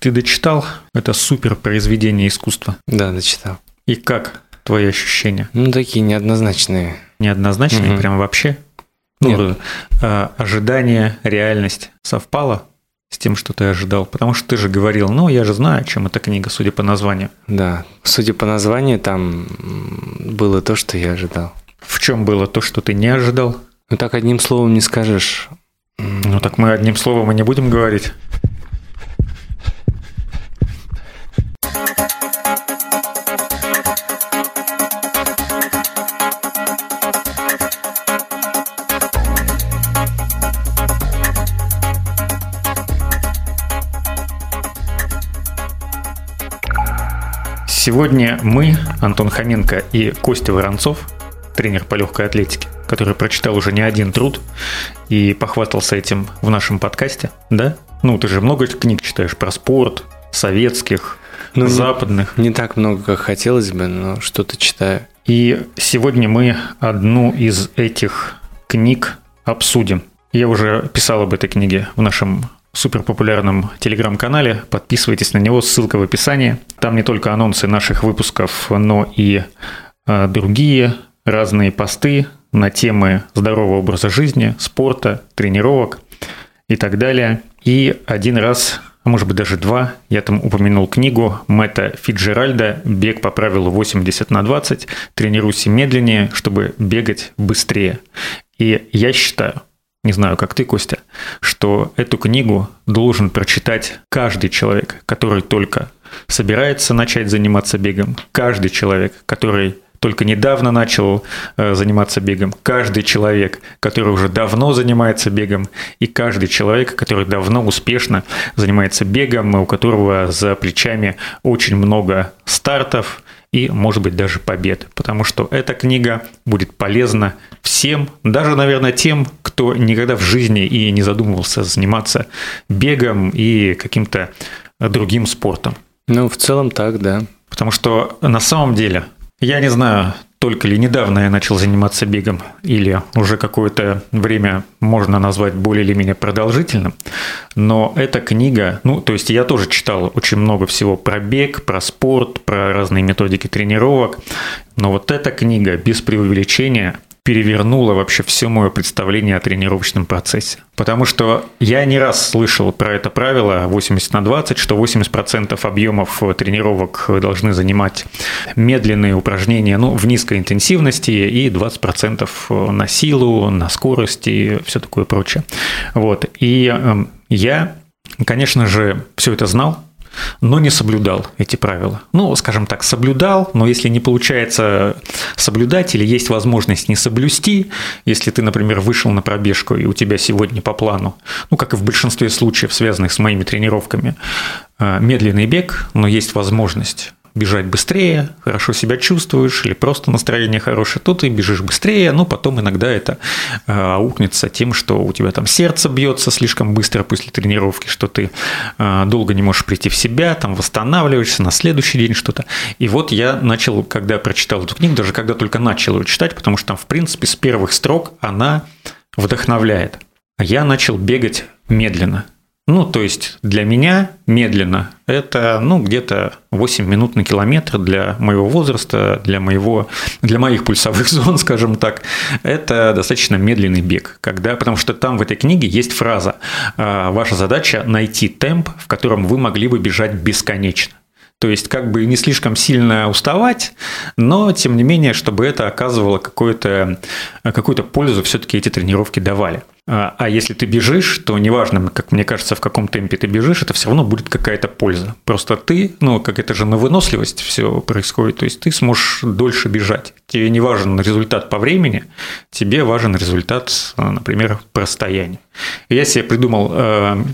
Ты дочитал это супер произведение искусства? Да, дочитал. И как твои ощущения? Ну, такие неоднозначные. Неоднозначные, Мгм. прям вообще? Нет. Ну, э, ожидание, реальность совпало с тем, что ты ожидал? Потому что ты же говорил, ну, я же знаю, о чем эта книга, судя по названию. Да. Судя по названию, там было то, что я ожидал. В чем было то, что ты не ожидал? Ну, так одним словом не скажешь. Ну, так мы одним словом и не будем говорить. Сегодня мы, Антон Хоменко и Костя Воронцов, тренер по легкой атлетике, который прочитал уже не один труд и похвастался этим в нашем подкасте, да? Ну, ты же много книг читаешь про спорт, советских, Ну, не- западных. Не так много, как хотелось бы, но что-то читаю. И сегодня мы одну из этих книг обсудим. Я уже писал об этой книге в нашем суперпопулярном телеграм-канале. Подписывайтесь на него, ссылка в описании. Там не только анонсы наших выпусков, но и э, другие разные посты на темы здорового образа жизни, спорта, тренировок и так далее. И один раз, а может быть даже два, я там упомянул книгу Мэтта Фиджеральда «Бег по правилу 80 на 20. Тренируйся медленнее, чтобы бегать быстрее». И я считаю, не знаю, как ты, Костя, что эту книгу должен прочитать каждый человек, который только собирается начать заниматься бегом, каждый человек, который только недавно начал э, заниматься бегом, каждый человек, который уже давно занимается бегом, и каждый человек, который давно успешно занимается бегом, у которого за плечами очень много стартов и, может быть, даже побед. Потому что эта книга будет полезна всем, даже, наверное, тем, кто никогда в жизни и не задумывался заниматься бегом и каким-то другим спортом. Ну, в целом так, да. Потому что на самом деле, я не знаю, только ли недавно я начал заниматься бегом, или уже какое-то время можно назвать более или менее продолжительным, но эта книга, ну, то есть я тоже читал очень много всего про бег, про спорт, про разные методики тренировок, но вот эта книга без преувеличения перевернула вообще все мое представление о тренировочном процессе. Потому что я не раз слышал про это правило 80 на 20, что 80% объемов тренировок должны занимать медленные упражнения ну, в низкой интенсивности и 20% на силу, на скорость и все такое прочее. Вот. И э, я, конечно же, все это знал, но не соблюдал эти правила. Ну, скажем так, соблюдал, но если не получается соблюдать или есть возможность не соблюсти, если ты, например, вышел на пробежку и у тебя сегодня по плану, ну, как и в большинстве случаев, связанных с моими тренировками, медленный бег, но есть возможность бежать быстрее, хорошо себя чувствуешь, или просто настроение хорошее, то ты бежишь быстрее, но потом иногда это э, аукнется тем, что у тебя там сердце бьется слишком быстро после тренировки, что ты э, долго не можешь прийти в себя, там восстанавливаешься на следующий день что-то. И вот я начал, когда прочитал эту книгу, даже когда только начал ее читать, потому что там, в принципе, с первых строк она вдохновляет. Я начал бегать медленно. Ну, то есть для меня медленно это, ну, где-то 8 минут на километр для моего возраста, для, моего, для моих пульсовых зон, скажем так. Это достаточно медленный бег. Когда, потому что там в этой книге есть фраза «Ваша задача – найти темп, в котором вы могли бы бежать бесконечно». То есть как бы не слишком сильно уставать, но тем не менее, чтобы это оказывало какую-то какую пользу, все-таки эти тренировки давали. А если ты бежишь, то неважно, как мне кажется, в каком темпе ты бежишь, это все равно будет какая-то польза. Просто ты, ну, как это же на выносливость все происходит, то есть ты сможешь дольше бежать. Тебе не важен результат по времени, тебе важен результат, например, по расстоянию. Я себе придумал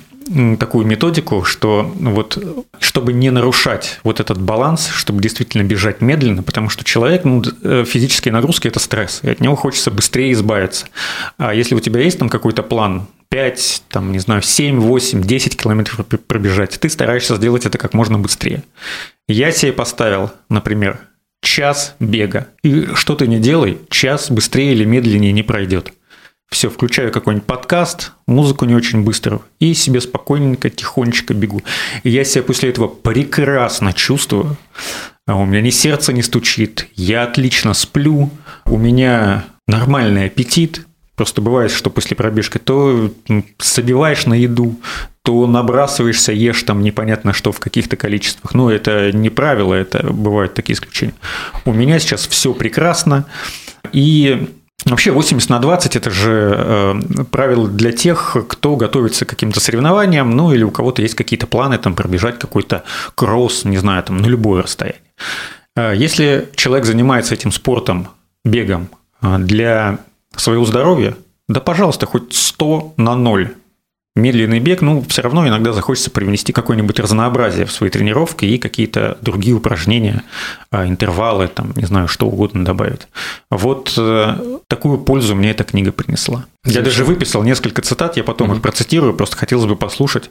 такую методику, что вот чтобы не нарушать вот этот баланс, чтобы действительно бежать медленно, потому что человек, ну, физические нагрузки – это стресс, и от него хочется быстрее избавиться. А если у тебя есть там какой-то план, 5, там, не знаю, 7, 8, 10 километров пробежать, ты стараешься сделать это как можно быстрее. Я себе поставил, например, час бега, и что ты не делай, час быстрее или медленнее не пройдет. Все, включаю какой-нибудь подкаст, музыку не очень быстро, и себе спокойненько, тихонечко бегу. И я себя после этого прекрасно чувствую. А у меня ни сердце не стучит, я отлично сплю, у меня нормальный аппетит, Просто бывает, что после пробежки то собиваешь на еду, то набрасываешься, ешь там непонятно что в каких-то количествах. Но это не правило, это бывают такие исключения. У меня сейчас все прекрасно. И Вообще 80 на 20 – это же э, правило для тех, кто готовится к каким-то соревнованиям, ну или у кого-то есть какие-то планы там пробежать какой-то кросс, не знаю, там на любое расстояние. Э, если человек занимается этим спортом, бегом э, для своего здоровья, да, пожалуйста, хоть 100 на 0. Медленный бег, ну, все равно иногда захочется привнести какое-нибудь разнообразие в свои тренировки и какие-то другие упражнения, а, интервалы, там, не знаю, что угодно добавить. Вот э, такую пользу мне эта книга принесла. Я даже выписал несколько цитат, я потом mm-hmm. их процитирую, просто хотелось бы послушать.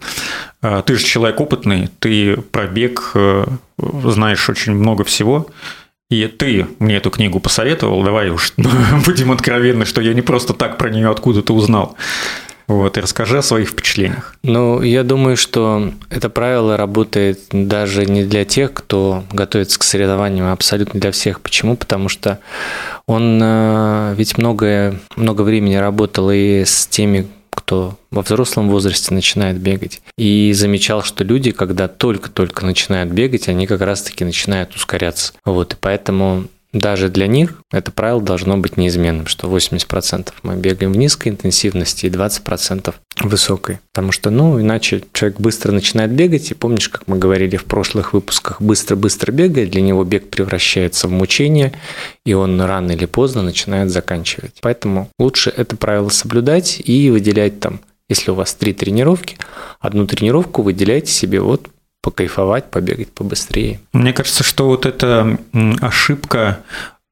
А, ты же человек опытный, ты про бег э, знаешь очень много всего. И ты мне эту книгу посоветовал, давай уж будем откровенны, что я не просто так про нее откуда-то узнал. Вот, и расскажи о своих впечатлениях. Ну, я думаю, что это правило работает даже не для тех, кто готовится к соревнованиям, а абсолютно для всех. Почему? Потому что он э, ведь многое, много времени работал и с теми, кто во взрослом возрасте начинает бегать. И замечал, что люди, когда только-только начинают бегать, они как раз-таки начинают ускоряться. Вот, и поэтому даже для них это правило должно быть неизменным, что 80% мы бегаем в низкой интенсивности и 20% высокой. Потому что, ну, иначе человек быстро начинает бегать, и помнишь, как мы говорили в прошлых выпусках, быстро-быстро бегает, для него бег превращается в мучение, и он рано или поздно начинает заканчивать. Поэтому лучше это правило соблюдать и выделять там если у вас три тренировки, одну тренировку выделяйте себе вот покайфовать, побегать побыстрее. Мне кажется, что вот эта ошибка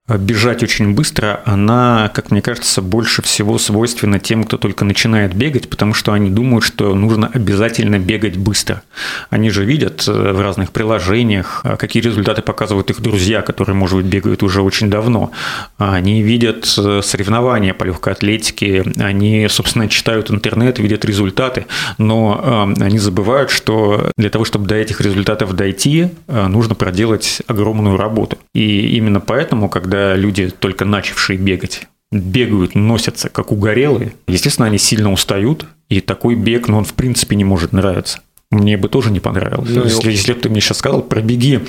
бежать очень быстро, она, как мне кажется, больше всего свойственна тем, кто только начинает бегать, потому что они думают, что нужно обязательно бегать быстро. Они же видят э, в разных приложениях, э, какие результаты показывают их друзья, которые, может быть, бегают уже очень давно. Они видят э, соревнования по легкой атлетике, они, собственно, читают интернет, видят результаты, но они забывают, что для того, чтобы до этих результатов дойти, нужно проделать огромную работу. И именно поэтому, когда люди, только начавшие бегать, бегают, носятся как угорелые, естественно, они сильно устают, и такой бег, ну, он в принципе не может нравиться. Мне бы тоже не понравилось. Ну, если, если бы ты мне сейчас сказал, пробеги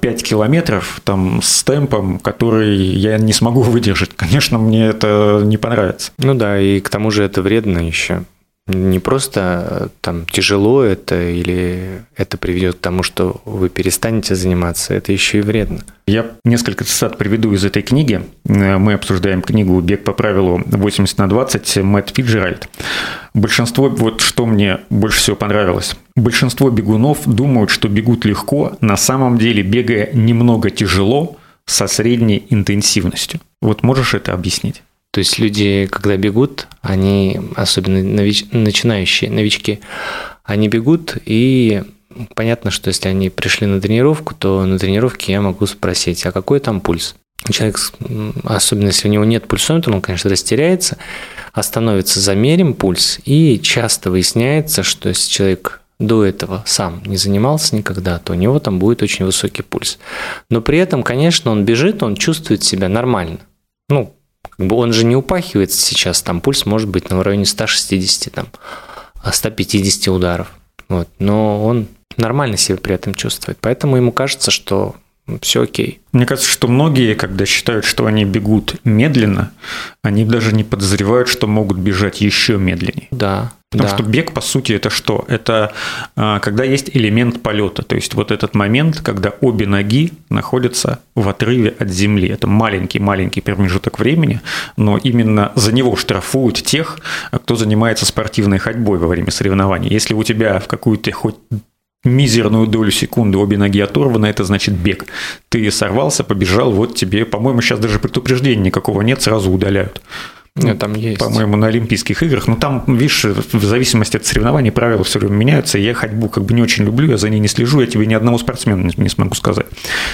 5 километров там с темпом, который я не смогу выдержать, конечно, мне это не понравится. Ну да, и к тому же это вредно еще не просто э, там тяжело это или это приведет к тому, что вы перестанете заниматься, это еще и вредно. Я несколько цитат приведу из этой книги. Э, мы обсуждаем книгу «Бег по правилу 80 на 20» Мэтт Фиджеральд. Большинство, вот что мне больше всего понравилось. Большинство бегунов думают, что бегут легко, на самом деле бегая немного тяжело, со средней интенсивностью. Вот можешь это объяснить? То есть люди, когда бегут, они, особенно нович, начинающие новички, они бегут, и понятно, что если они пришли на тренировку, то на тренировке я могу спросить, а какой там пульс? Человек, особенно если у него нет пульсометра, он, конечно, растеряется, остановится, замерим пульс, и часто выясняется, что если человек до этого сам не занимался никогда, то у него там будет очень высокий пульс. Но при этом, конечно, он бежит, он чувствует себя нормально. Ну, он же не упахивается сейчас, там пульс может быть на районе 160, там, 150 ударов. Вот. Но он нормально себя при этом чувствует. Поэтому ему кажется, что все окей. Мне кажется, что многие, когда считают, что они бегут медленно, они даже не подозревают, что могут бежать еще медленнее. Да. Потому да. что бег, по сути, это что? Это а, когда есть элемент полета, то есть вот этот момент, когда обе ноги находятся в отрыве от земли. Это маленький-маленький промежуток времени, но именно за него штрафуют тех, кто занимается спортивной ходьбой во время соревнований. Если у тебя в какую-то хоть мизерную долю секунды обе ноги оторваны, это значит бег. Ты сорвался, побежал, вот тебе, по-моему, сейчас даже предупреждения никакого нет, сразу удаляют. Ну, там есть. По-моему, на Олимпийских играх. Но там, видишь, в зависимости от соревнований правила все время меняются. Я ходьбу как бы не очень люблю, я за ней не слежу, я тебе ни одного спортсмена не смогу сказать.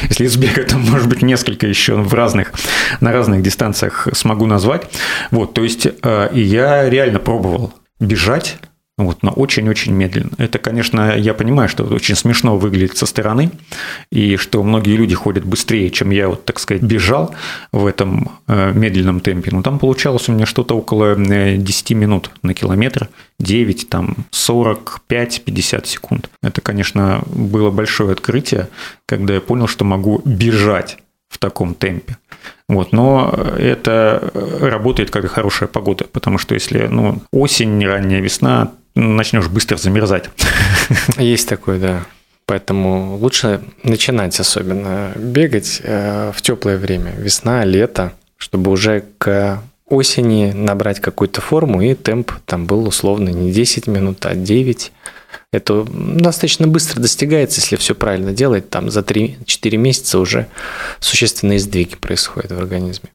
Если из бега, то, может быть, несколько еще в разных, на разных дистанциях смогу назвать. Вот, то есть, э, и я реально пробовал бежать вот, но очень-очень медленно. Это, конечно, я понимаю, что очень смешно выглядит со стороны, и что многие люди ходят быстрее, чем я, вот, так сказать, бежал в этом э, медленном темпе. Но там получалось у меня что-то около 10 э, минут на километр, 9, там, 45-50 секунд. Это, конечно, было большое открытие, когда я понял, что могу бежать в таком темпе. Вот, но это работает как хорошая погода, потому что если ну, осень, ранняя весна, начнешь быстро замерзать. Есть такое, да. Поэтому лучше начинать особенно бегать э, в теплое время, весна, лето, чтобы уже к осени набрать какую-то форму, и темп там был условно не 10 минут, а 9. Это достаточно быстро достигается, если все правильно делать. Там за 3-4 месяца уже существенные сдвиги происходят в организме.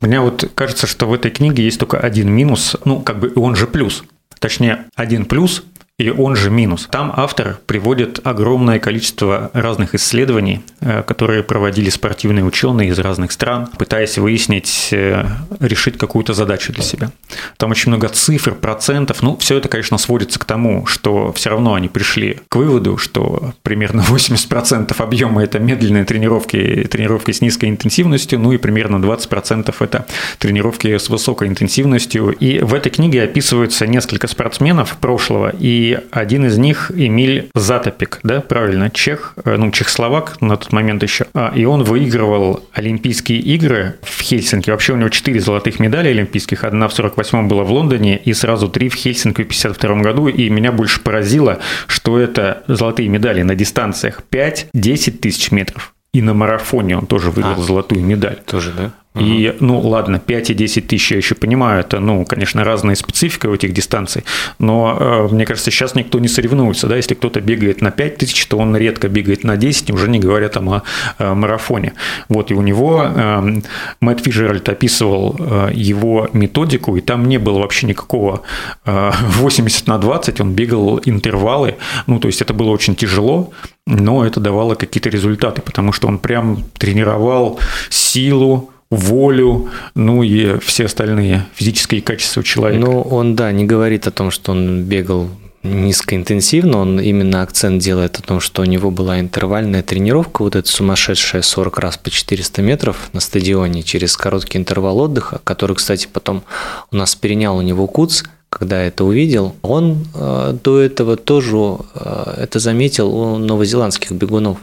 Мне вот кажется, что в этой книге есть только один минус, ну, как бы он же плюс. Точнее, один плюс или он же минус. Там автор приводит огромное количество разных исследований, э, которые проводили спортивные ученые из разных стран, пытаясь выяснить, э, решить какую-то задачу для себя. Там очень много цифр, процентов. Ну, все это, конечно, сводится к тому, что все равно они пришли к выводу, что примерно 80% объема – это медленные тренировки, тренировки с низкой интенсивностью, ну и примерно 20% – это тренировки с высокой интенсивностью. И в этой книге описываются несколько спортсменов прошлого и один из них Эмиль Затопик, да, правильно, чех, э, ну, чехословак на тот момент еще. А, и он выигрывал Олимпийские игры в Хельсинки. Вообще у него четыре золотых медали олимпийских. Одна в 48-м была в Лондоне и сразу три в Хельсинки в 52 году. И меня больше поразило, что это золотые медали на дистанциях 5-10 тысяч метров. И на марафоне он тоже выиграл а, золотую медаль. Тоже, да? И, ну, ладно, 5 и 10 тысяч я еще понимаю, это, ну, конечно, разная специфика у этих дистанций, но, э, мне кажется, сейчас никто не соревнуется, да, если кто-то бегает на 5 тысяч, то он редко бегает на 10, уже не говоря там о, о марафоне. Вот, и у него э, Мэтт Фиджеральд описывал э, его методику, и там не было вообще никакого э, 80 на 20, он бегал интервалы, ну, то есть это было очень тяжело, но это давало какие-то результаты, потому что он прям тренировал силу, волю, ну и все остальные физические качества человека. Ну, он, да, не говорит о том, что он бегал низкоинтенсивно, он именно акцент делает о том, что у него была интервальная тренировка, вот эта сумасшедшая 40 раз по 400 метров на стадионе через короткий интервал отдыха, который, кстати, потом у нас перенял у него Куц, когда это увидел, он э, до этого тоже э, это заметил у новозеландских бегунов.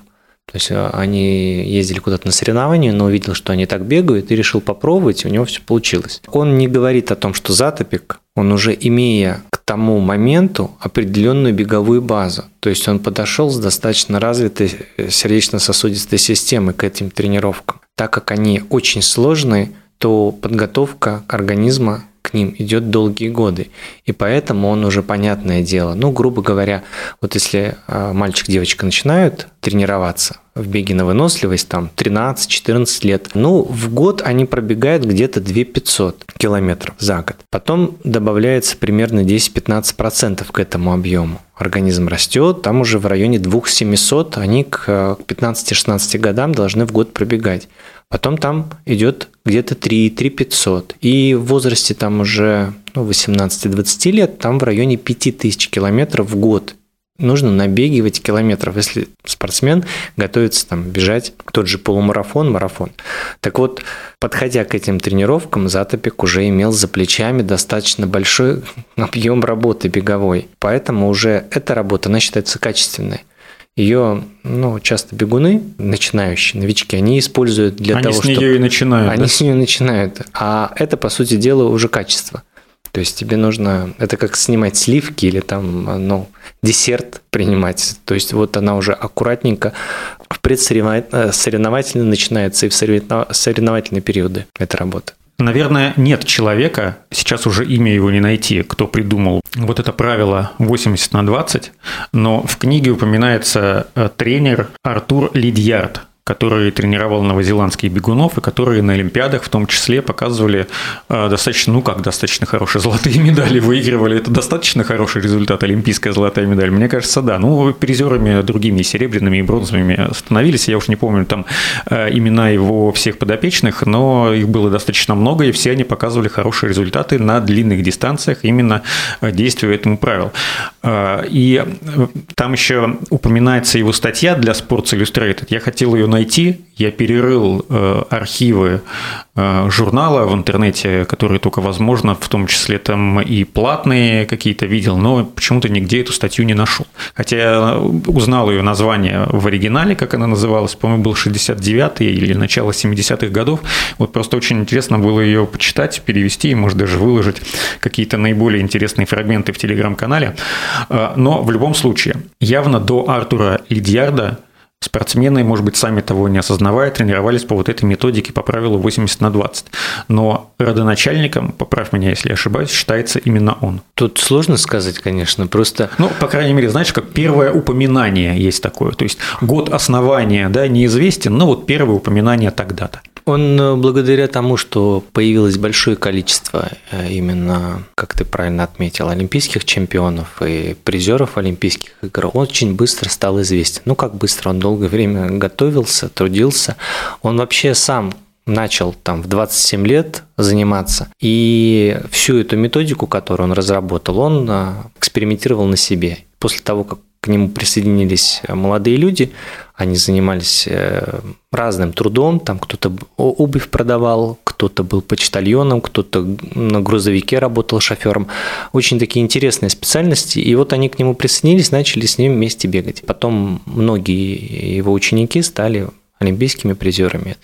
То есть а, они ездили куда-то на соревнования, но увидел, что они так бегают, и решил попробовать, и у него все получилось. Он не говорит о том, что затопик, он уже имея к тому моменту определенную беговую базу. То есть он подошел с достаточно развитой э, сердечно-сосудистой системой к этим тренировкам. Так как они очень сложные, то подготовка организма к ним идет долгие годы. И поэтому он уже понятное дело. Ну, грубо говоря, вот если а, мальчик, девочка начинают тренироваться в беге на выносливость, там 13-14 лет, ну, в год они пробегают где-то 2 500 километров за год. Потом добавляется примерно 10-15% к этому объему. Организм растет, там уже в районе 2 700 они к 15-16 годам должны в год пробегать. Потом там идет где-то 3, 3 500. И в возрасте там уже ну, 18-20 лет, там в районе 5000 километров в год нужно набегивать километров, если спортсмен готовится там бежать тот же полумарафон, марафон. Так вот, подходя к этим тренировкам, Затопик уже имел за плечами достаточно большой объем работы беговой. Поэтому уже эта работа, она считается качественной. Ее, ну, часто бегуны, начинающие, новички, они используют для они того, чтобы... Они с нее и начинают. Они да? с нее начинают. А это, по сути дела, уже качество. То есть тебе нужно, это как снимать сливки или там, ну, десерт принимать. То есть вот она уже аккуратненько в предсоревновательно начинается и в соревновательные периоды эта работа. Наверное, нет человека, сейчас уже имя его не найти, кто придумал вот это правило 80 на 20, но в книге упоминается э, тренер Артур Лидьярд, который тренировал новозеландских бегунов, и которые на Олимпиадах в том числе показывали э, достаточно, ну как достаточно хорошие золотые медали, выигрывали. Это достаточно хороший результат, олимпийская золотая медаль? Мне кажется, да. Ну, призерами другими, серебряными и бронзовыми становились. Я уж не помню там э, имена его всех подопечных, но их было достаточно много, и все они показывали хорошие результаты на длинных дистанциях, именно э, действуя этому правилу. И там еще упоминается его статья для Sports Illustrated. Я хотел ее найти, я перерыл э, архивы э, журнала в интернете, которые только возможно, в том числе там и платные какие-то видел, но почему-то нигде эту статью не нашел. Хотя я узнал ее название в оригинале, как она называлась, по-моему, был 69-й или начало 70-х годов. Вот просто очень интересно было ее почитать, перевести и, может, даже выложить какие-то наиболее интересные фрагменты в телеграм-канале. Э, но в любом случае, явно до Артура Лидьярда Спортсмены, может быть, сами того не осознавая, тренировались по вот этой методике по правилу 80 на 20. Но родоначальником, поправь меня, если я ошибаюсь, считается именно он. Тут сложно сказать, конечно, просто... Ну, по крайней мере, знаешь, как первое упоминание есть такое. То есть год основания да, неизвестен, но вот первое упоминание тогда-то. Он э, благодаря тому, что появилось большое количество э, именно, как ты правильно отметил, олимпийских чемпионов и призеров Олимпийских игр, очень быстро стал известен. Ну, как быстро, он долгое время готовился, трудился. Он вообще сам начал там в 27 лет заниматься. И всю эту методику, которую он разработал, он э, экспериментировал на себе. После того, как к нему присоединились молодые люди, они занимались э, разным трудом, там кто-то обувь продавал, кто-то был почтальоном, кто-то на грузовике работал шофером. Очень такие интересные специальности, и вот они к нему присоединились, начали с ним вместе бегать. Потом многие его ученики стали олимпийскими призерами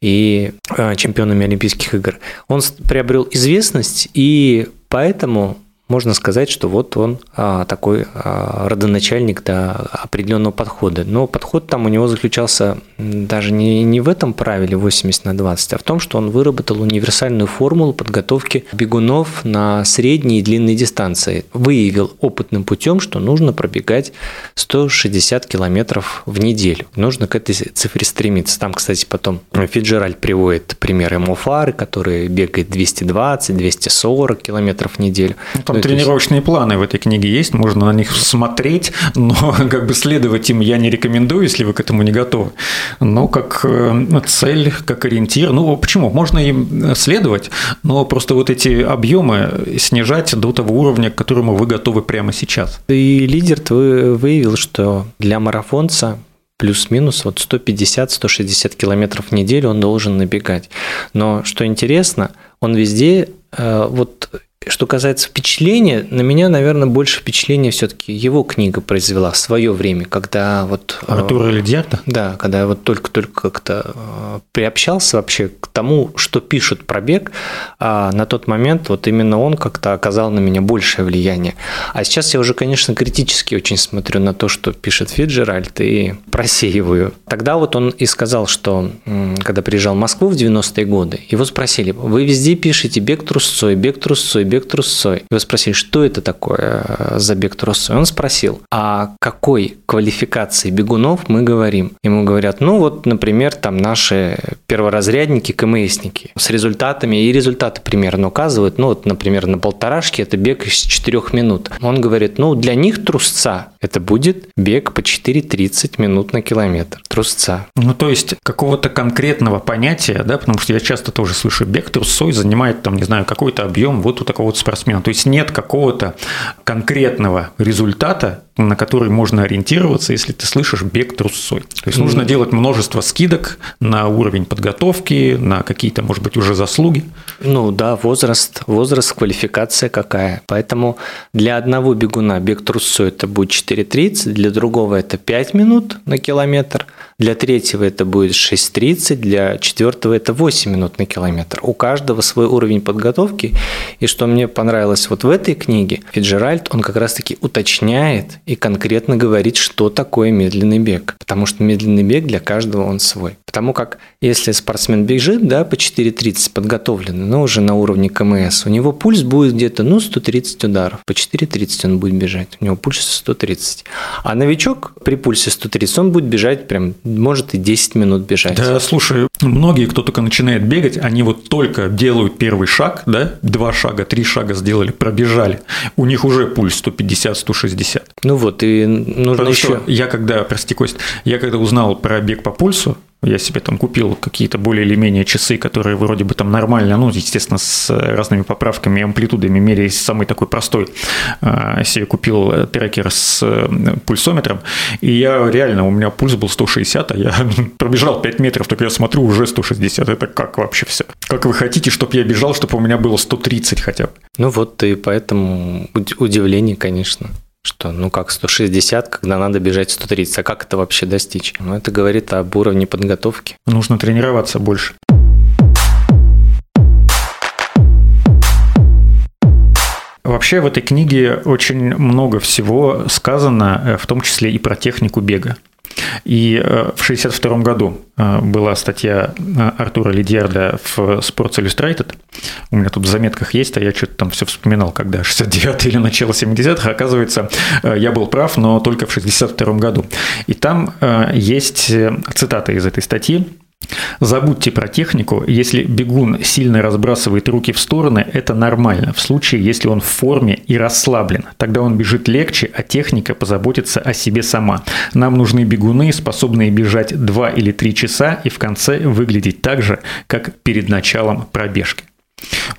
и э, чемпионами Олимпийских игр. Он приобрел известность, и поэтому можно сказать, что вот он а, такой а, родоначальник да, определенного подхода. Но подход там у него заключался даже не, не в этом правиле 80 на 20, а в том, что он выработал универсальную формулу подготовки бегунов на средние и длинные дистанции. Выявил опытным путем, что нужно пробегать 160 километров в неделю. Нужно к этой цифре стремиться. Там, кстати, потом Фиджеральд приводит примеры Мофары, который бегает 220-240 километров в неделю. Ну, там тренировочные планы в этой книге есть, можно на них смотреть, но как бы следовать им я не рекомендую, если вы к этому не готовы. Но как э, цель, как ориентир, ну почему? Можно им следовать, но просто вот эти объемы снижать до того уровня, к которому вы готовы прямо сейчас. И лидер твой выявил, что для марафонца плюс-минус вот 150-160 километров в неделю он должен набегать. Но что интересно, он везде э, вот что касается впечатления, на меня, наверное, больше впечатления все-таки его книга произвела в свое время, когда вот... Э, Артура Лидьярда? Да, когда я вот только-только как-то э, приобщался вообще к тому, что пишут про бег, а на тот момент вот именно он как-то оказал на меня большее влияние. А сейчас я уже, конечно, критически очень смотрю на то, что пишет Фиджеральд и просеиваю. Тогда вот он и сказал, что когда приезжал в Москву в 90-е годы, его спросили, вы везде пишете бег трусцой, бег трусцой, бег трусцой. Его спросили, что это такое э, за бег трусцой? Он спросил, а какой квалификации бегунов мы говорим? Ему говорят, ну вот, например, там наши перворазрядники, КМСники с результатами, и результаты примерно указывают, ну вот, например, на полторашке это бег из 4 минут. Он говорит, ну для них трусца это будет бег по 4-30 минут на километр. Трусца. Ну то есть какого-то конкретного понятия, да, потому что я часто тоже слышу, бег трусцой занимает там, не знаю, какой-то объем вот у такого вот спортсмена. То есть нет какого-то конкретного результата, на который можно ориентироваться, если ты слышишь бег трусцой. То есть нужно делать множество скидок на уровень подготовки, на какие-то, может быть, уже заслуги. Ну да, возраст, возраст, квалификация какая. Поэтому для одного бегуна бег трусцой это будет 4.30, для другого это 5 минут на километр, для третьего это будет 6.30, для четвертого это 8 минут на километр. У каждого свой уровень подготовки. И что мне понравилось вот в этой книге, Фиджеральд, он как раз-таки уточняет и конкретно говорит, что такое медленный бег. Потому что медленный бег для каждого он свой. Потому как если спортсмен бежит да, по 4.30 подготовленный, но уже на уровне КМС, у него пульс будет где-то ну, 130 ударов. По 4.30 он будет бежать, у него пульс 130. А новичок при пульсе 130, он будет бежать прям, может и 10 минут бежать. Да, слушай, многие, кто только начинает бегать, они вот только делают первый шаг, да, два шага, три шага сделали, пробежали, у них уже пульс 150-160. Ну вот, и нужно Потому еще... я когда, прости, Кость, я когда узнал про бег по пульсу, я себе там купил какие-то более или менее часы, которые вроде бы там нормально, ну, естественно, с разными поправками амплитудами меряясь самый такой простой. Я себе купил трекер с пульсометром, и я реально, у меня пульс был 160, а я пробежал 5 метров, так я смотрю, уже 160. Это как вообще все? Как вы хотите, чтобы я бежал, чтобы у меня было 130 хотя бы? Ну вот и поэтому удивление, конечно что ну как 160, когда надо бежать 130, а как это вообще достичь? Ну это говорит об уровне подготовки. Нужно тренироваться больше. Вообще в этой книге очень много всего сказано, э, в том числе и про технику бега. И э, в 1962 году э, была статья э, Артура Лидьярда в Sports Illustrated. У меня тут в заметках есть, а я что-то там все вспоминал, когда 69 или начало 70-х. Оказывается, я был прав, но только в 1962 году. И там есть цитата из этой статьи. Забудьте про технику. Если бегун сильно разбрасывает руки в стороны, это нормально. В случае, если он в форме и расслаблен, тогда он бежит легче, а техника позаботится о себе сама. Нам нужны бегуны, способные бежать 2 или 3 часа и в конце выглядеть так же, как перед началом пробежки.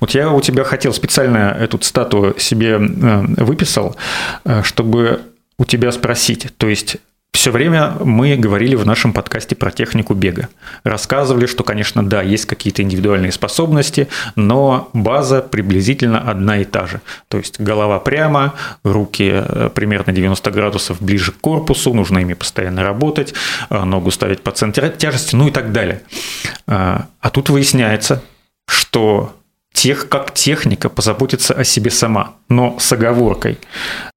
Вот я у тебя хотел специально эту статую себе э, выписал, э, чтобы у тебя спросить. То есть все время мы говорили в нашем подкасте про технику бега. Рассказывали, что, конечно, да, есть какие-то индивидуальные способности, но база приблизительно одна и та же. То есть голова прямо, руки э, примерно 90 градусов ближе к корпусу, нужно ими постоянно работать, э, ногу ставить по центру тяжести, ну и так далее. А, а тут выясняется, что тех, как техника позаботится о себе сама, но с оговоркой,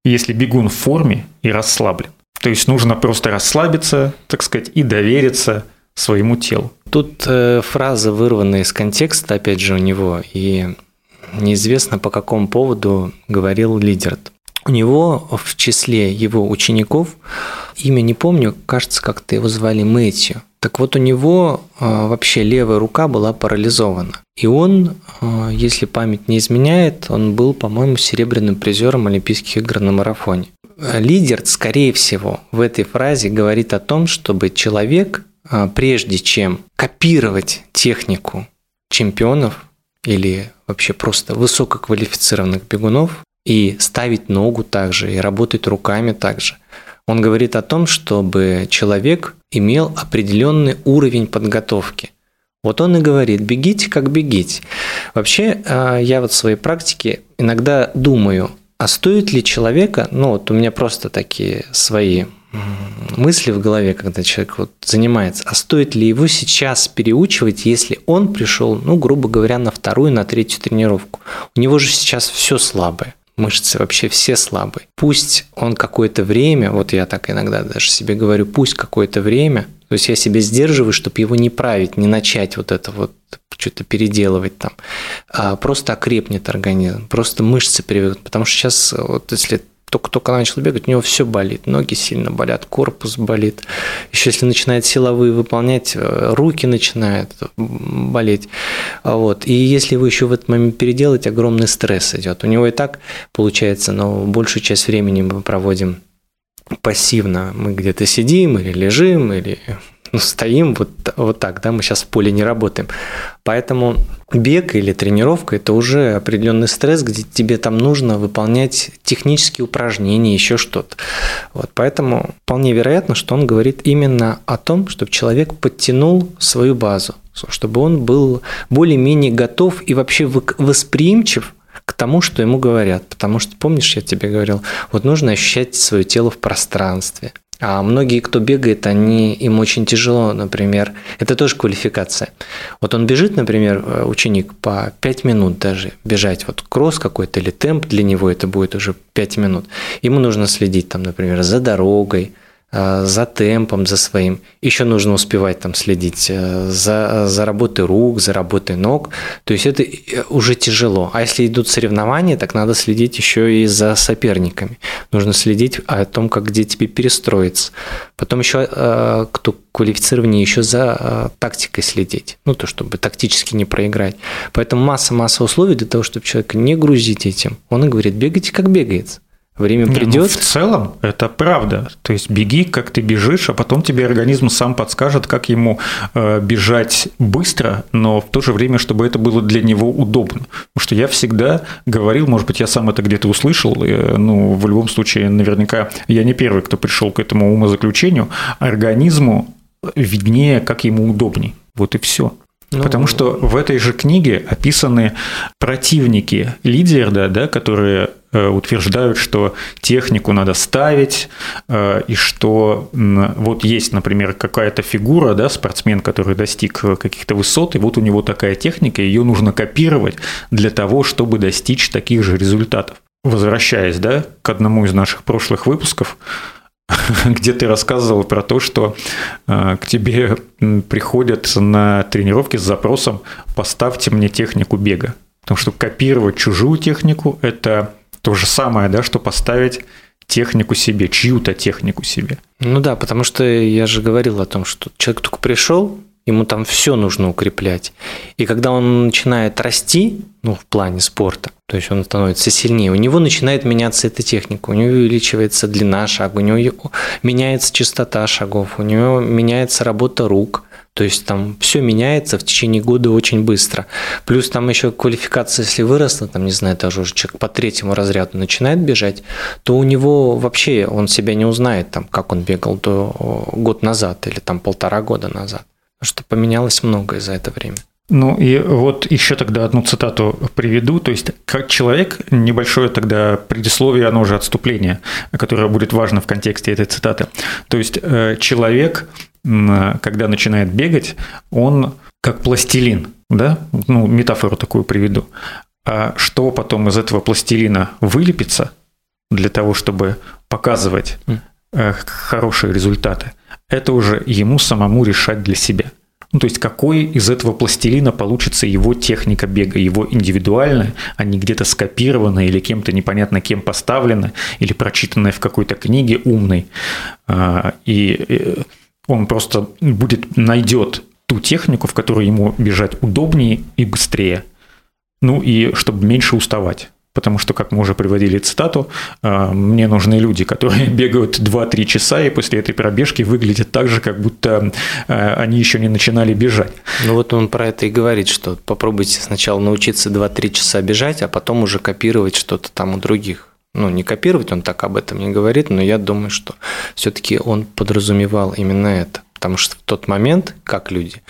если бегун в форме и расслаблен. То есть нужно просто расслабиться, так сказать, и довериться своему телу. Тут э, фраза вырвана из контекста, опять же, у него, и неизвестно по какому поводу говорил лидер. У него в числе его учеников, имя не помню, кажется, как-то его звали Мэтью. Так вот, у него э, вообще левая рука была парализована. И он, э, если память не изменяет, он был, по-моему, серебряным призером Олимпийских игр на марафоне лидер, скорее всего, в этой фразе говорит о том, чтобы человек, а, прежде чем копировать технику чемпионов или вообще просто высококвалифицированных бегунов и ставить ногу также, и работать руками также, он говорит о том, чтобы человек имел определенный уровень подготовки. Вот он и говорит, бегите как бегите. Вообще, а, я вот в своей практике иногда думаю, а стоит ли человека, ну вот у меня просто такие свои мысли в голове, когда человек вот занимается, а стоит ли его сейчас переучивать, если он пришел, ну, грубо говоря, на вторую, на третью тренировку. У него же сейчас все слабое мышцы вообще все слабые. Пусть он какое-то время, вот я так иногда даже себе говорю, пусть какое-то время, то есть я себе сдерживаю, чтобы его не править, не начать вот это вот что-то переделывать там, а просто окрепнет организм, просто мышцы привыкнут, потому что сейчас вот если только-только начал бегать, у него все болит, ноги сильно болят, корпус болит. Еще если начинает силовые выполнять, э, руки начинают болеть. Вот. И если вы еще в этот момент переделаете, огромный стресс идет. У него и так получается, но большую часть времени мы проводим пассивно. Мы где-то сидим или лежим, или ну, стоим вот, вот так, да, мы сейчас в поле не работаем. Поэтому бег или тренировка – это уже определенный стресс, где тебе там нужно выполнять технические упражнения, еще что-то. Вот, поэтому вполне вероятно, что он говорит именно о том, чтобы человек подтянул свою базу, чтобы он был более-менее готов и вообще восприимчив к тому, что ему говорят. Потому что, помнишь, я тебе говорил, вот нужно ощущать свое тело в пространстве. А многие, кто бегает, они, им очень тяжело, например, это тоже квалификация. Вот он бежит, например, э, ученик по 5 минут даже бежать, вот кросс какой-то или темп для него это будет уже 5 минут. Ему нужно следить там, например, за дорогой, за темпом, за своим. Еще нужно успевать там следить э, за, за работой рук, за работой ног. То есть это э, уже тяжело. А если идут соревнования, так надо следить еще и за соперниками. Нужно следить о том, как где тебе перестроиться. Потом еще, кто квалифицированнее, еще за тактикой следить. Ну, то, чтобы тактически не проиграть. Поэтому масса-масса условий для того, чтобы человека не грузить этим. Он и говорит, бегайте, как бегается. Время не, придет. Ну, в целом это правда. То есть беги, как ты бежишь, а потом тебе организм сам подскажет, как ему э, бежать быстро, но в то же время, чтобы это было для него удобно. Потому что я всегда говорил, может быть, я сам это где-то услышал, э, ну, в любом случае, наверняка я не первый, кто пришел к этому умозаключению, организму виднее, как ему удобней. Вот и все. Ну, Потому что в этой же книге описаны противники лидера, да, которые Э, утверждают, что технику надо ставить, э, и что вот есть, например, какая-то фигура, да, спортсмен, который достиг каких-то высот, и вот у него такая техника, ее нужно копировать для того, чтобы достичь таких же результатов. Возвращаясь да, к одному из наших прошлых выпусков, где ты рассказывал про то, что э, к тебе приходят на тренировки с запросом «поставьте мне технику бега». Потому что копировать чужую технику – это то же самое, да, что поставить технику себе, чью-то технику себе. Ну да, потому что я же говорил о том, что человек только пришел, ему там все нужно укреплять. И когда он начинает расти, ну, в плане спорта, то есть он становится сильнее, у него начинает меняться эта техника, у него увеличивается длина шага, у него меняется частота шагов, у него меняется работа рук, то есть там все меняется в течение года очень быстро. Плюс там еще квалификация, если выросла, там, не знаю, даже уже человек по третьему разряду начинает бежать, то у него вообще он себя не узнает, там, как он бегал до год назад или там полтора года назад. Что поменялось многое за это время. Ну и вот еще тогда одну цитату приведу. То есть, как человек, небольшое тогда предисловие, оно уже отступление, которое будет важно в контексте этой цитаты. То есть, э, человек когда начинает бегать, он как пластилин, да, ну, метафору такую приведу. А что потом из этого пластилина вылепится для того, чтобы показывать э, хорошие результаты, это уже ему самому решать для себя. Ну, то есть, какой из этого пластилина получится его техника бега, его индивидуальная, а не где-то скопированная или кем-то непонятно кем поставленная, или прочитанная в какой-то книге умной. А, и э, он просто будет, найдет ту технику, в которой ему бежать удобнее и быстрее. Ну и чтобы меньше уставать. Потому что, как мы уже приводили цитату, «А, мне нужны люди, которые бегают 2-3 часа и после этой пробежки выглядят так же, как будто а, они еще не начинали бежать. Ну вот он про это и говорит, что попробуйте сначала научиться 2-3 часа бежать, а потом уже копировать что-то там у других ну, не копировать, он так об этом не говорит, но я думаю, что все-таки он подразумевал именно это. Потому что в тот момент, как люди,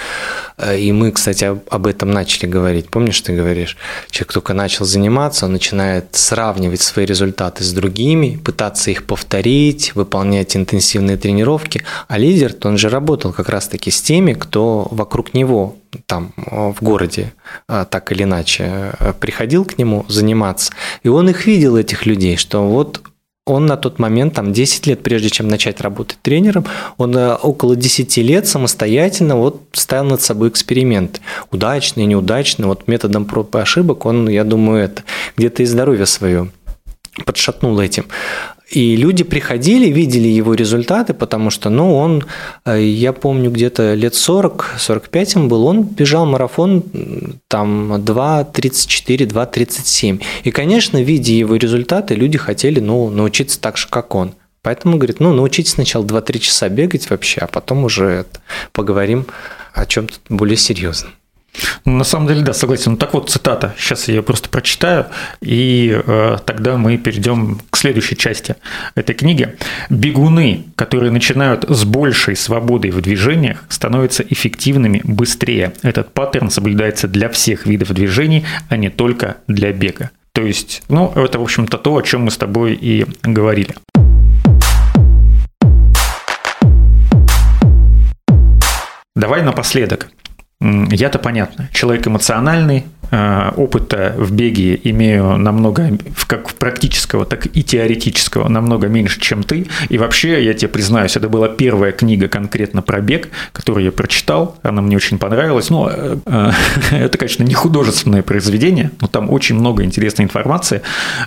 э, и мы, кстати, об этом начали говорить. Помнишь, ты говоришь, человек только начал заниматься, он начинает сравнивать свои результаты с другими, пытаться их повторить, выполнять интенсивные тренировки. А лидер, он же работал как раз-таки с теми, кто вокруг него там в городе а, так или иначе э, приходил к нему заниматься, и он их видел, этих людей, что вот он на тот момент, там 10 лет, прежде чем начать работать тренером, он э, около 10 лет самостоятельно вот ставил над собой эксперименты. Удачные, неудачные, вот методом проб и ошибок он, я думаю, это где-то и здоровье свое подшатнул этим. И люди приходили, видели его результаты, потому что, ну, он, э, я помню, где-то лет 40-45 им был, он бежал марафон там 2.34, 2.37. И, конечно, видя его результаты, люди хотели, ну, научиться так же, как он. Поэтому, говорит, ну, научитесь сначала 2-3 часа бегать вообще, а потом уже это, поговорим о чем-то более серьезном. На самом деле, да, согласен. Ну, так вот, цитата. Сейчас я ее просто прочитаю, и э, тогда мы перейдем к следующей части этой книги. Бегуны, которые начинают с большей свободой в движениях, становятся эффективными быстрее. Этот паттерн соблюдается для всех видов движений, а не только для бега. То есть, ну, это, в общем-то, то, о чем мы с тобой и говорили. Давай напоследок я-то понятно. Человек эмоциональный, опыта в беге имею намного, как практического, так и теоретического, намного меньше, чем ты. И вообще, я тебе признаюсь, это была первая книга конкретно про бег, которую я прочитал. Она мне очень понравилась. Ну, это, конечно, не художественное произведение, но там очень много интересной информации,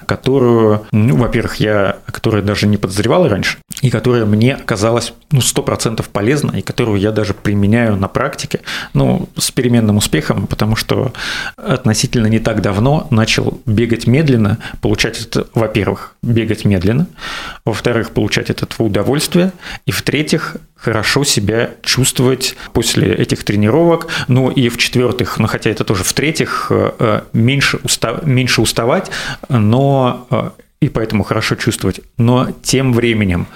которую, ну, во-первых, я, которая даже не подозревал раньше, и которая мне оказалась ну, 100% полезна, и которую я даже применяю на практике, ну, с переменным успехом, потому что относительно не так давно начал бегать медленно, получать это, во-первых, бегать медленно, во-вторых, получать от этого удовольствие, и в-третьих, хорошо себя чувствовать после этих тренировок. Ну и в-четвертых, ну хотя это тоже в-третьих, э, э, меньше, устав, меньше уставать, но э, и поэтому хорошо чувствовать. Но тем временем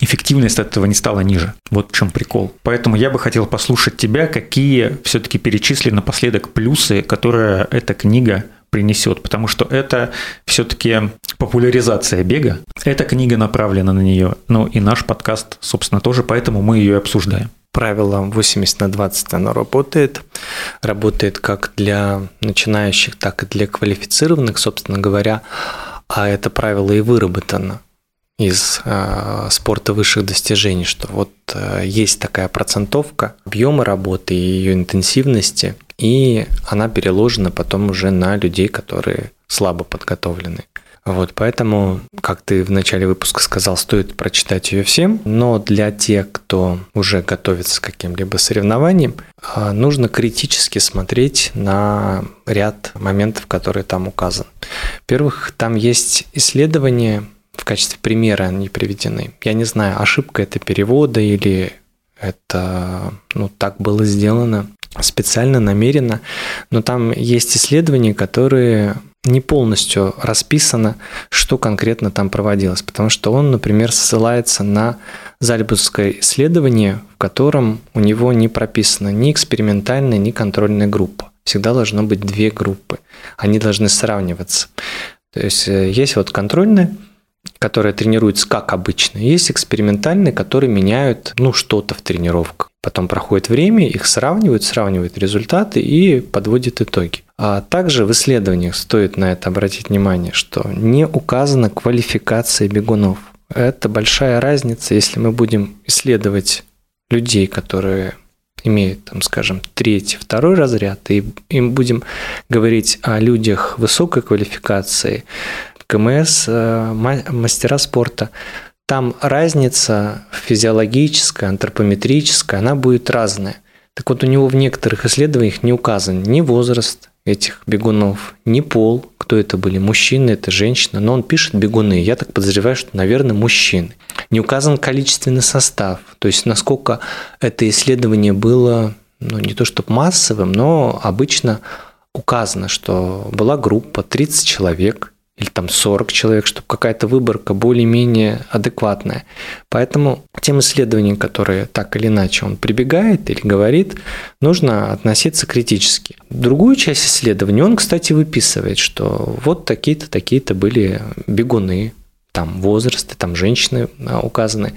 эффективность от этого не стала ниже. Вот в чем прикол. Поэтому я бы хотел послушать тебя, какие все-таки перечисли напоследок плюсы, которые эта книга принесет, потому что это все-таки популяризация бега. Эта книга направлена на нее, ну и наш подкаст, собственно, тоже, поэтому мы ее обсуждаем. Правило 80 на 20 оно работает. Работает как для начинающих, так и для квалифицированных, собственно говоря. А это правило и выработано из э, спорта высших достижений, что вот э, есть такая процентовка объема работы и ее интенсивности, и она переложена потом уже на людей, которые слабо подготовлены. Вот, поэтому, как ты в начале выпуска сказал, стоит прочитать ее всем, но для тех, кто уже готовится к каким-либо соревнованиям, а, нужно критически смотреть на ряд моментов, которые там указаны. Во-первых, там есть исследования, в качестве примера они приведены. Я не знаю, ошибка это перевода или это ну, так было сделано специально, намеренно, но там есть исследования, которые не полностью расписано, что конкретно там проводилось, потому что он, например, ссылается на Зальбургское исследование, в котором у него не прописано ни экспериментальная, ни контрольная группа. Всегда должно быть две группы. Они должны сравниваться. То есть э, есть вот контрольная, которая тренируется как обычно, есть экспериментальные, которые меняют ну, что-то в тренировках. Потом проходит время, их сравнивают, сравнивают результаты и подводят итоги. А также в исследованиях стоит на это обратить внимание, что не указана квалификация бегунов. Это большая разница, если мы будем исследовать людей, которые имеют, там, скажем, третий, второй разряд, и им будем говорить о людях высокой квалификации, КМС, э, мастера спорта, там разница физиологическая, антропометрическая, она будет разная. Так вот, у него в некоторых исследованиях не указан ни возраст этих бегунов, ни пол, кто это были, мужчины, это женщина, но он пишет бегуны. Я так подозреваю, что, наверное, мужчины. Не указан количественный состав, то есть насколько это исследование было, ну, не то чтобы массовым, но обычно указано, что была группа 30 человек, или там 40 человек, чтобы какая-то выборка более-менее адекватная. Поэтому тем исследованиям, которые так или иначе он прибегает или говорит, нужно относиться критически. Другую часть исследований он, кстати, выписывает, что вот такие-то, такие-то были бегуны, там возрасты, там женщины указаны.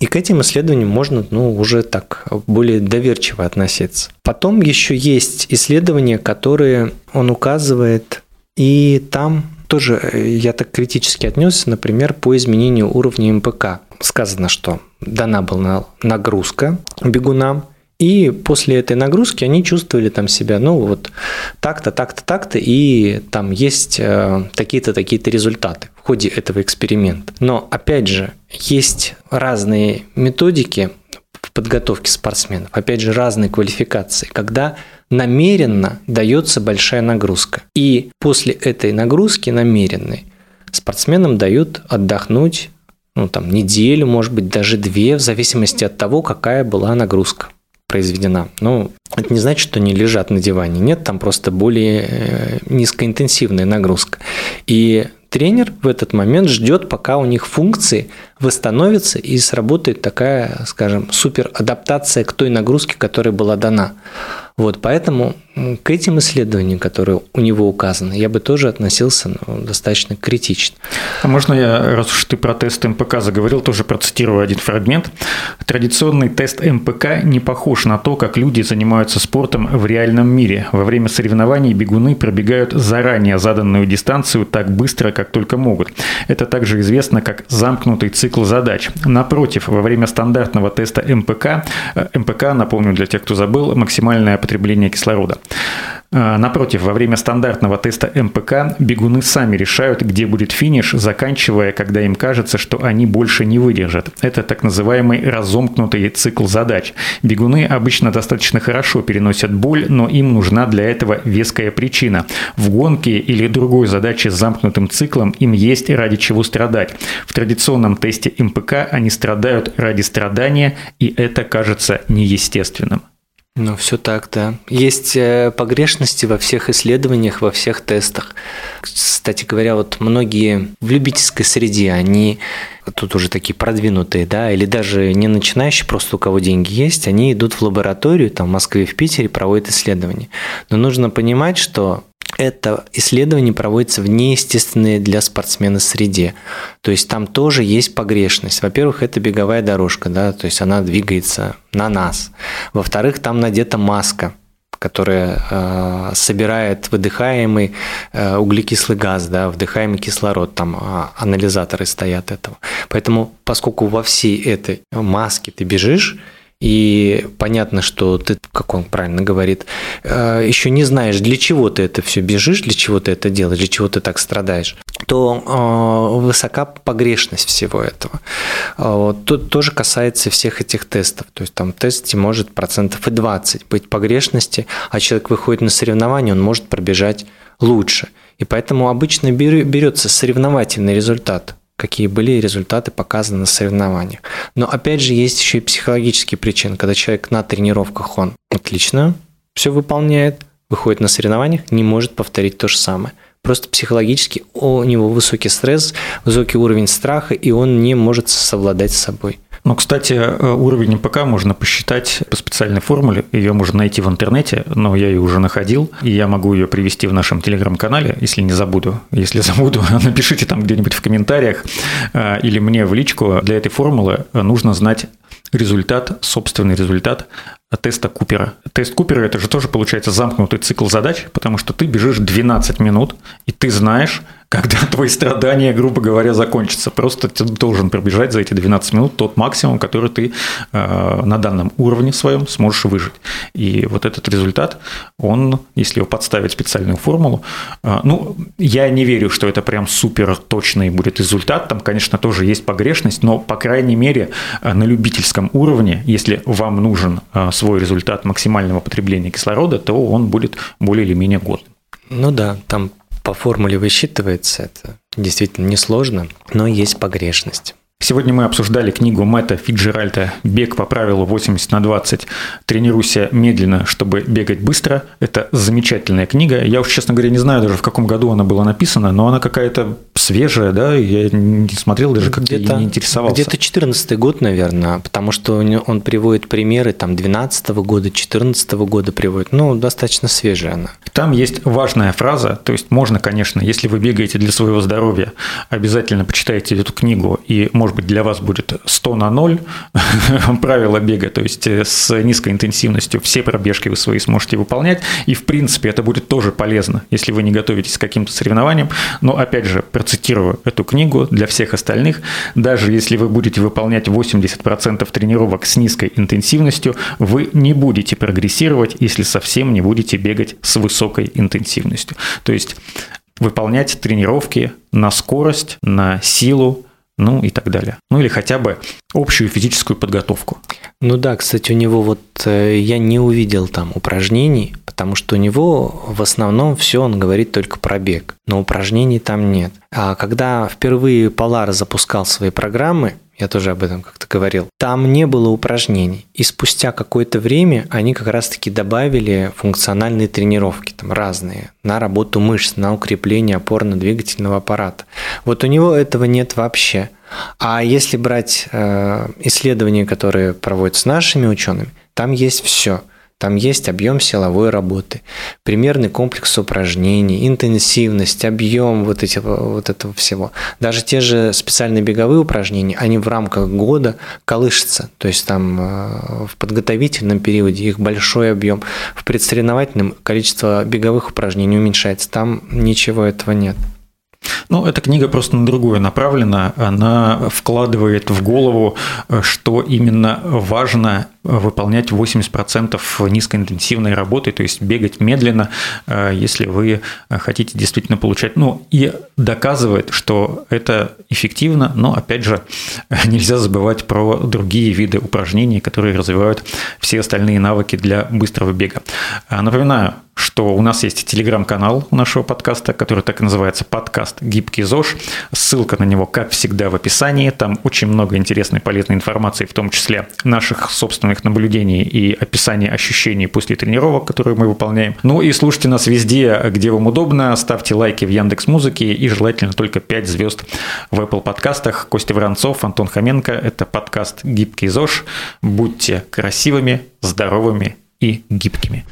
И к этим исследованиям можно ну, уже так более доверчиво относиться. Потом еще есть исследования, которые он указывает, и там тоже э, я так критически отнесся, например, по изменению уровня МПК. Сказано, что дана была нагрузка бегунам, и после этой нагрузки они чувствовали там себя, ну вот так-то, так-то, так-то, и там есть э, такие-то, такие-то результаты в ходе этого эксперимента. Но опять же, есть разные методики в подготовке спортсменов, опять же, разные квалификации, когда намеренно дается большая нагрузка. И после этой нагрузки намеренной спортсменам дают отдохнуть ну, там, неделю, может быть, даже две, в зависимости от того, какая была нагрузка произведена. Ну, это не значит, что они лежат на диване. Нет, там просто более э, низкоинтенсивная нагрузка. И тренер в этот момент ждет, пока у них функции восстановятся и сработает такая, скажем, супер адаптация к той нагрузке, которая была дана. Вот, поэтому к этим исследованиям, которые у него указаны, я бы тоже относился ну, достаточно критично. А можно я, раз уж ты про тест МПК заговорил, тоже процитирую один фрагмент. Традиционный тест МПК не похож на то, как люди занимаются спортом в реальном мире. Во время соревнований бегуны пробегают заранее заданную дистанцию так быстро, как только могут. Это также известно как замкнутый цикл задач. Напротив, во время стандартного теста МПК, э, МПК, напомню для тех, кто забыл, максимальное потребление кислорода. А, напротив, во время стандартного теста МПК бегуны сами решают, где будет финиш, заканчивая, когда им кажется, что они больше не выдержат. Это так называемый разомкнутый цикл задач. Бегуны обычно достаточно хорошо переносят боль, но им нужна для этого веская причина. В гонке или другой задаче с замкнутым циклом им есть ради чего страдать. В традиционном тесте МПК они страдают ради страдания, и это кажется неестественным. Ну, все так, да. Есть э, погрешности во всех исследованиях, во всех тестах. Кстати говоря, вот многие в любительской среде, они тут уже такие продвинутые, да, или даже не начинающие, просто у кого деньги есть, они идут в лабораторию, там в Москве, в Питере, проводят исследования. Но нужно понимать, что это исследование проводится в неестественной для спортсмена среде. То есть там тоже есть погрешность. Во-первых, это беговая дорожка, да, то есть она двигается на нас. Во-вторых, там надета маска, которая э, собирает выдыхаемый э, углекислый газ, да, вдыхаемый кислород, там э, анализаторы стоят этого. Поэтому, поскольку во всей этой маске ты бежишь, и понятно, что ты, как он правильно говорит, э, еще не знаешь, для чего ты это все бежишь, для чего ты это делаешь, для чего ты так страдаешь, то э, высока погрешность всего этого. Э, тут тоже касается всех этих тестов. То есть там в тесте может процентов и 20 быть погрешности, а человек выходит на соревнования, он может пробежать лучше. И поэтому обычно берется соревновательный результат какие были результаты показаны на соревнованиях. Но опять же есть еще и психологические причины, когда человек на тренировках он отлично все выполняет, выходит на соревнованиях, не может повторить то же самое. Просто психологически у него высокий стресс, высокий уровень страха, и он не может совладать с собой. Ну, кстати, э, уровень МПК можно посчитать по специальной формуле. Ее можно найти в интернете, но я ее уже находил, и я могу ее привести в нашем телеграм-канале, если не забуду. Если забуду, напишите там где-нибудь в комментариях э, или мне в личку. Для этой формулы нужно знать результат, собственный результат теста Купера. Тест Купера – это же тоже, получается, замкнутый цикл задач, потому что ты бежишь 12 минут, и ты знаешь, когда твои страдания, грубо говоря, закончатся. Просто ты должен пробежать за эти 12 минут тот максимум, который ты э, на данном уровне своем сможешь выжить. И вот этот результат, он, если его подставить специальную формулу, э, ну, я не верю, что это прям супер точный будет результат. Там, конечно, тоже есть погрешность, но, по крайней мере, э, на любительском уровне, если вам нужен свой результат максимального потребления кислорода, то он будет более или менее годным. Ну да, там по формуле высчитывается, это действительно несложно, но есть погрешность. Сегодня мы обсуждали книгу Мэтта Фиджеральта «Бег по правилу 80 на 20. Тренируйся медленно, чтобы бегать быстро». Это замечательная книга. Я уж, честно говоря, не знаю даже, в каком году она была написана, но она какая-то свежая, да, я не смотрел даже, как-то и не интересовался. Где-то 14 год, наверное, потому что он приводит примеры там 12 года, 14 года приводит. Ну, достаточно свежая она. Там есть важная фраза, то есть можно, конечно, если вы бегаете для своего здоровья, обязательно почитайте эту книгу, и, может быть, для вас будет 100 на 0 правила бега, то есть э, с низкой интенсивностью все пробежки вы свои сможете выполнять, и, в принципе, это будет тоже полезно, если вы не готовитесь к каким-то соревнованиям, но, опять же, процитирую эту книгу для всех остальных, даже если вы будете выполнять 80% тренировок с низкой интенсивностью, вы не будете прогрессировать, если совсем не будете бегать с высокой интенсивностью. То есть выполнять тренировки на скорость, на силу, ну и так далее. Ну или хотя бы общую физическую подготовку. Ну да, кстати, у него вот э, я не увидел там упражнений, потому что у него в основном все он говорит только про бег, но упражнений там нет. А когда впервые Polar запускал свои программы, я тоже об этом как-то говорил. Там не было упражнений. И спустя какое-то время они как раз-таки добавили функциональные тренировки, там разные, на работу мышц, на укрепление опорно-двигательного аппарата. Вот у него этого нет вообще. А если брать э, исследования, которые проводятся нашими учеными, там есть все. Там есть объем силовой работы, примерный комплекс упражнений, интенсивность, объем вот, эти, вот этого всего. Даже те же специальные беговые упражнения, они в рамках года колышутся. То есть там э, в подготовительном периоде их большой объем, в предсоревновательном количество беговых упражнений уменьшается. Там ничего этого нет. Ну, эта книга просто на другое направлена. Она вкладывает в голову, что именно важно выполнять 80% низкоинтенсивной работы, то есть бегать медленно, если вы хотите действительно получать, ну и доказывает, что это эффективно, но опять же нельзя забывать про другие виды упражнений, которые развивают все остальные навыки для быстрого бега. Напоминаю, что у нас есть телеграм-канал нашего подкаста, который так и называется подкаст «Гибкий ЗОЖ». Ссылка на него, как всегда, в описании. Там очень много интересной полезной информации, в том числе наших собственных наблюдений и описания ощущений после тренировок, которые мы выполняем. Ну и слушайте нас везде, где вам удобно. Ставьте лайки в Яндекс Музыке и желательно только 5 звезд в Apple подкастах. Костя Воронцов, Антон Хоменко. Это подкаст «Гибкий ЗОЖ». Будьте красивыми, здоровыми и гибкими.